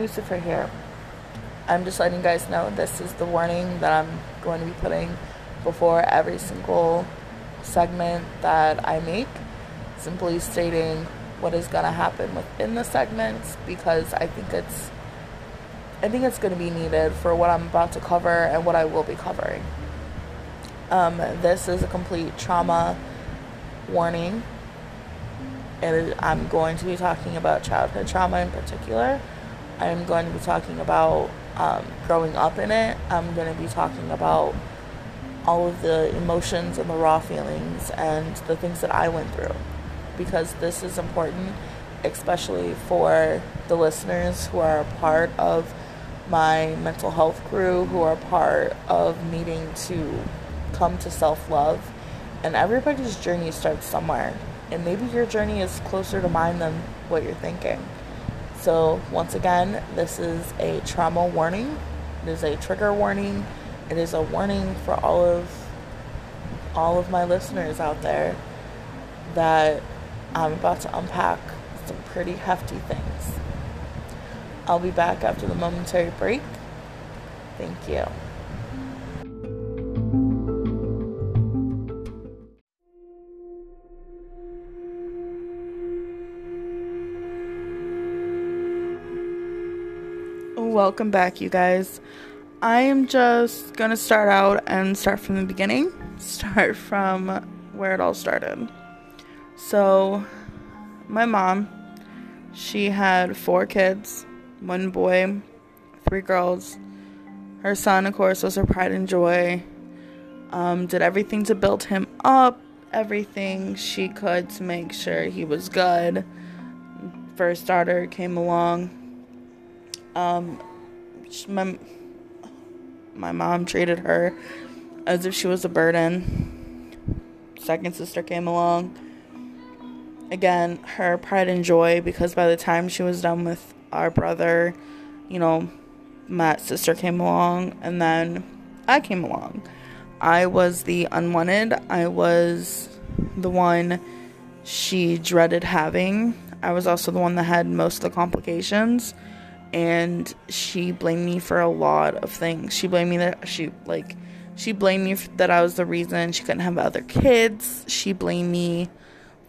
Lucifer here. I'm just letting you guys know this is the warning that I'm going to be putting before every single segment that I make. Simply stating what is going to happen within the segments because I think it's I think it's going to be needed for what I'm about to cover and what I will be covering. Um, this is a complete trauma warning. And I'm going to be talking about childhood trauma in particular. I'm going to be talking about um, growing up in it. I'm going to be talking about all of the emotions and the raw feelings and the things that I went through because this is important, especially for the listeners who are part of my mental health crew, who are part of needing to come to self love. And everybody's journey starts somewhere. And maybe your journey is closer to mine than what you're thinking. So, once again, this is a trauma warning. It is a trigger warning. It is a warning for all of all of my listeners out there that I'm about to unpack some pretty hefty things. I'll be back after the momentary break. Thank you. Welcome back, you guys. I am just gonna start out and start from the beginning, start from where it all started. So, my mom, she had four kids one boy, three girls. Her son, of course, was her pride and joy. Um, did everything to build him up, everything she could to make sure he was good. First daughter came along. Um, my, my mom treated her as if she was a burden. Second sister came along. Again, her pride and joy because by the time she was done with our brother, you know, my sister came along, and then I came along. I was the unwanted. I was the one she dreaded having. I was also the one that had most of the complications. And she blamed me for a lot of things. She blamed me that she, like, she blamed me that I was the reason she couldn't have other kids. She blamed me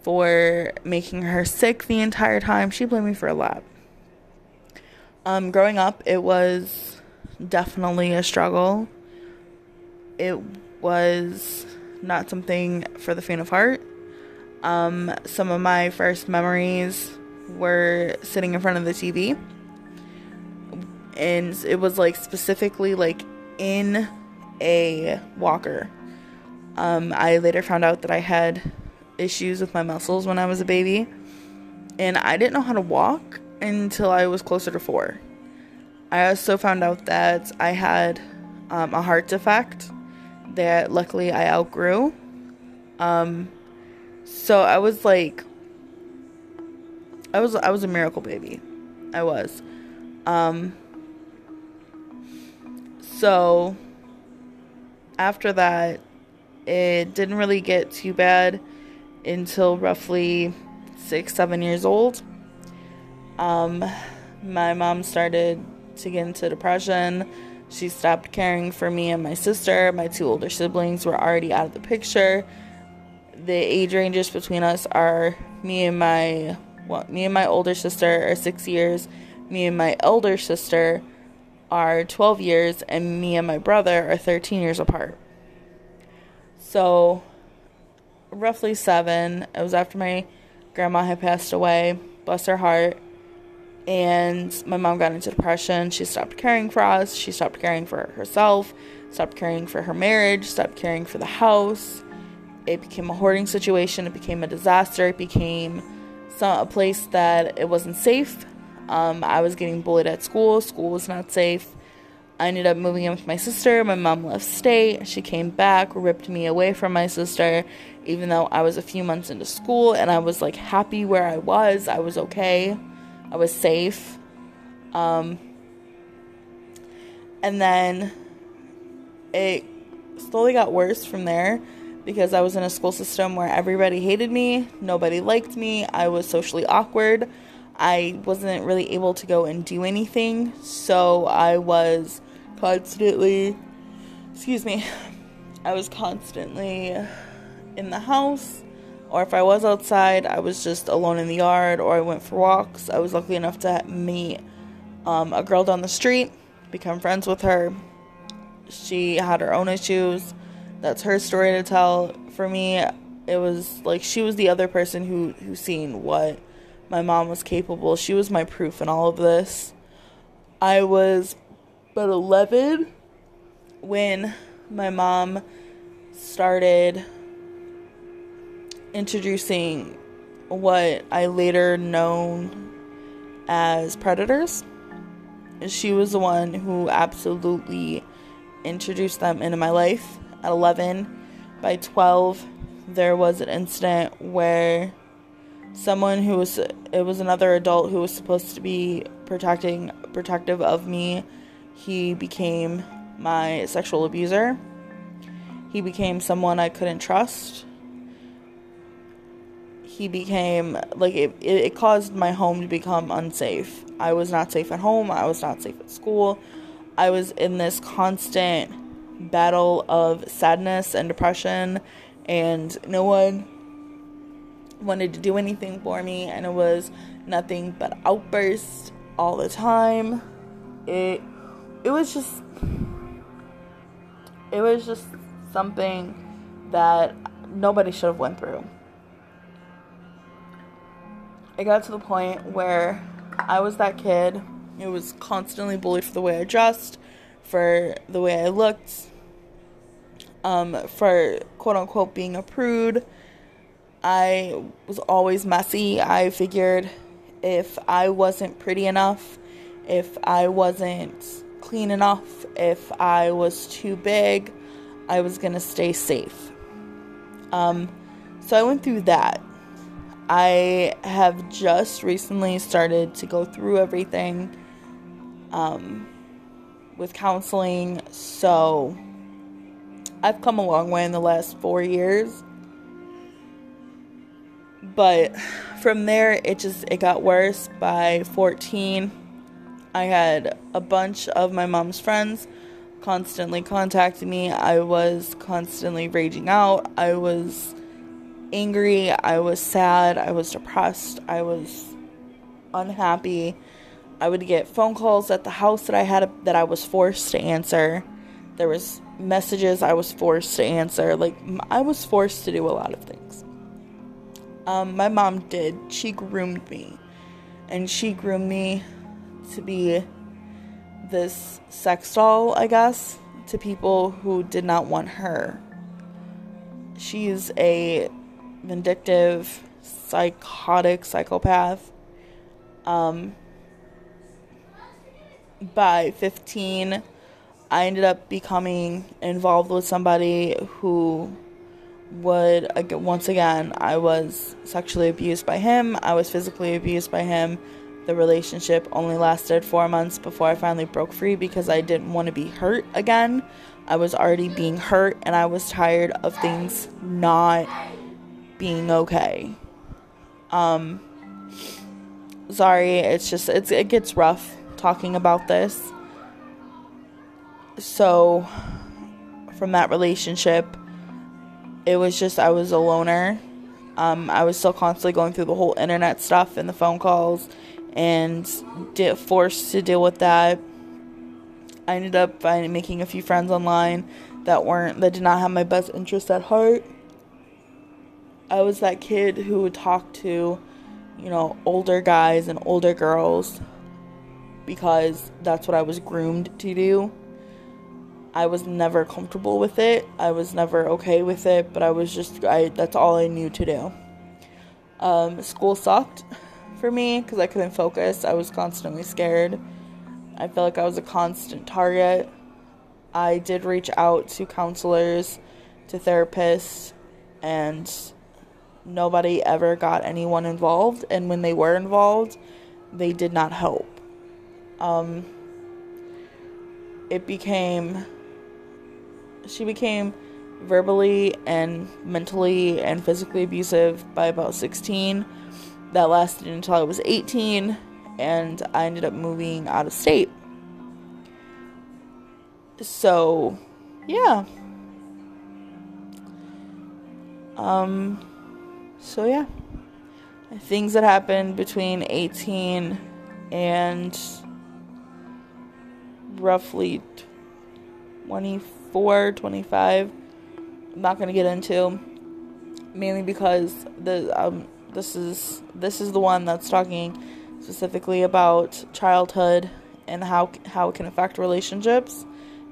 for making her sick the entire time. She blamed me for a lot. Um, growing up, it was definitely a struggle. It was not something for the faint of heart. Um, some of my first memories were sitting in front of the TV, and it was like specifically like in a walker. Um, I later found out that I had issues with my muscles when I was a baby, and I didn't know how to walk until I was closer to four. I also found out that I had um, a heart defect that luckily I outgrew. Um, so I was like, I was I was a miracle baby. I was. Um, so after that, it didn't really get too bad until roughly six, seven years old. Um, my mom started to get into depression. She stopped caring for me and my sister. My two older siblings were already out of the picture. The age ranges between us are me and my well, me and my older sister are six years. Me and my elder sister are 12 years, and me and my brother are 13 years apart. So, roughly seven. It was after my grandma had passed away. Bless her heart and my mom got into depression. She stopped caring for us. She stopped caring for herself, stopped caring for her marriage, stopped caring for the house. It became a hoarding situation. It became a disaster. It became some, a place that it wasn't safe. Um, I was getting bullied at school. School was not safe. I ended up moving in with my sister. My mom left state. She came back, ripped me away from my sister, even though I was a few months into school and I was like happy where I was. I was okay. I was safe. Um, and then it slowly got worse from there because I was in a school system where everybody hated me, nobody liked me, I was socially awkward. I wasn't really able to go and do anything, so I was constantly, excuse me, I was constantly in the house, or if I was outside, I was just alone in the yard, or I went for walks. I was lucky enough to meet um, a girl down the street, become friends with her. She had her own issues. That's her story to tell. For me, it was like she was the other person who who seen what my mom was capable. She was my proof in all of this. I was but 11 when my mom started introducing what I later known as predators. She was the one who absolutely introduced them into my life at 11. By 12, there was an incident where someone who was it was another adult who was supposed to be protecting protective of me. He became my sexual abuser. He became someone I couldn't trust. He became like it, it caused my home to become unsafe. I was not safe at home, I was not safe at school. I was in this constant battle of sadness and depression and no one wanted to do anything for me and it was nothing but outbursts all the time. It it was just it was just something that nobody should have went through. It got to the point where I was that kid who was constantly bullied for the way I dressed, for the way I looked, um, for quote unquote being a prude. I was always messy. I figured if I wasn't pretty enough, if I wasn't clean enough, if I was too big, I was going to stay safe. Um, so I went through that. I have just recently started to go through everything um, with counseling, so I've come a long way in the last four years. But from there, it just it got worse. By 14, I had a bunch of my mom's friends constantly contacting me. I was constantly raging out. I was angry. I was sad. I was depressed. I was unhappy. I would get phone calls at the house that I had that I was forced to answer. There was messages I was forced to answer. Like I was forced to do a lot of things. Um, my mom did. She groomed me, and she groomed me to be this sex doll, I guess, to people who did not want her. She's a vindictive, psychotic psychopath. Um, by 15, I ended up becoming involved with somebody who would once again I was sexually abused by him, I was physically abused by him the relationship only lasted four months before I finally broke free because I didn't want to be hurt again. I was already being hurt and I was tired of things not being okay. Um sorry, it's just it's it gets rough talking about this. So from that relationship, it was just I was a loner. Um, I was still constantly going through the whole internet stuff and the phone calls and did, forced to deal with that. I ended up making a few friends online that weren't that did not have my best interest at heart. I was that kid who would talk to, you know, older guys and older girls because that's what I was groomed to do. I was never comfortable with it. I was never okay with it, but I was just I that's all I knew to do. Um, school sucked for me because I couldn't focus. I was constantly scared. I felt like I was a constant target. I did reach out to counselors, to therapists, and nobody ever got anyone involved. And when they were involved, they did not help. Um, it became, she became verbally and mentally and physically abusive by about 16 that lasted until I was 18, and I ended up moving out of state. So, yeah. Um, so yeah. Things that happened between 18 and roughly 24, 25. I'm not going to get into mainly because the um this is this is the one that's talking specifically about childhood and how how it can affect relationships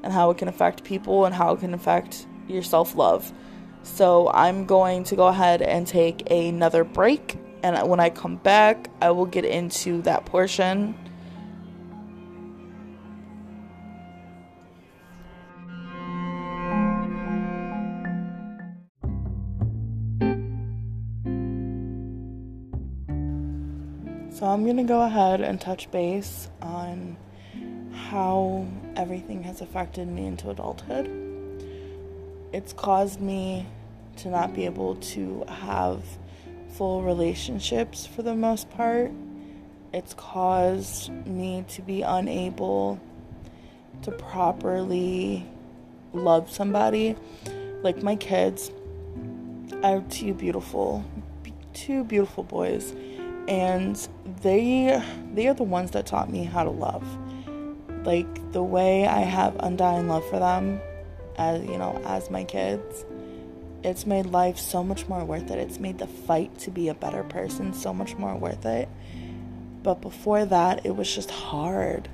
and how it can affect people and how it can affect your self-love. So I'm going to go ahead and take another break and when I come back, I will get into that portion. So I'm going to go ahead and touch base on how everything has affected me into adulthood. It's caused me to not be able to have full relationships for the most part. It's caused me to be unable to properly love somebody. Like my kids, I have two beautiful, two beautiful boys, and they they are the ones that taught me how to love. Like the way I have undying love for them, as you know, as my kids it's made life so much more worth it. It's made the fight to be a better person so much more worth it. But before that, it was just hard.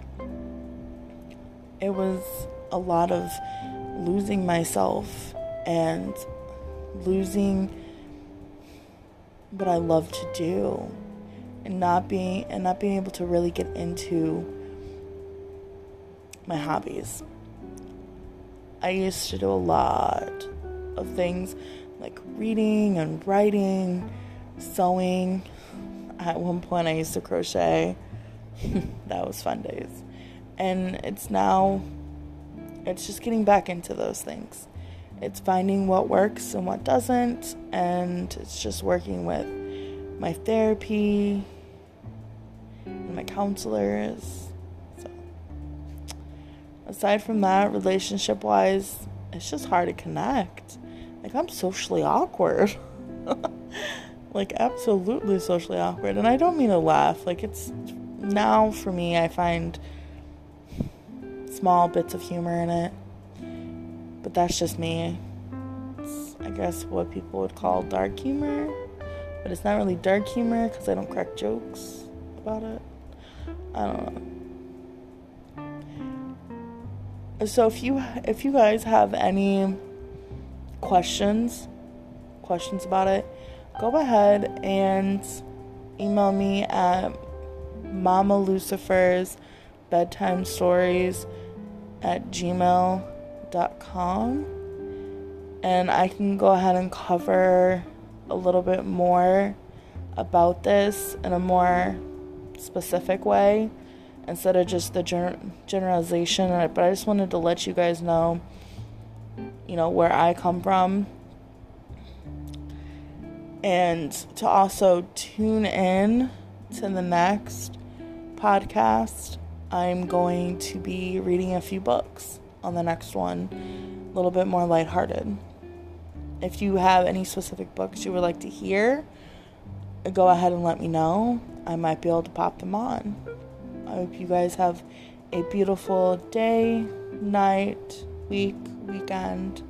It was a lot of losing myself and losing what I love to do and not being and not being able to really get into my hobbies. I used to do a lot of things like reading and writing, sewing. At one point, I used to crochet. that was fun days. And it's now, it's just getting back into those things. It's finding what works and what doesn't, and it's just working with my therapy my counselors. So, aside from that, relationship wise, it's just hard to connect. Like, I'm socially awkward. like, absolutely socially awkward. And I don't mean to laugh. Like, it's now for me, I find small bits of humor in it. But that's just me. It's, I guess, what people would call dark humor. But it's not really dark humor because I don't crack jokes about it. I don't know. So if you if you guys have any questions, questions about it, go ahead and email me at Mama Lucifer's bedtime stories at gmail.com and I can go ahead and cover a little bit more about this in a more specific way instead of just the generalization but I just wanted to let you guys know you know, where I come from. And to also tune in to the next podcast, I'm going to be reading a few books on the next one, a little bit more lighthearted. If you have any specific books you would like to hear, go ahead and let me know. I might be able to pop them on. I hope you guys have a beautiful day, night, week, weekend.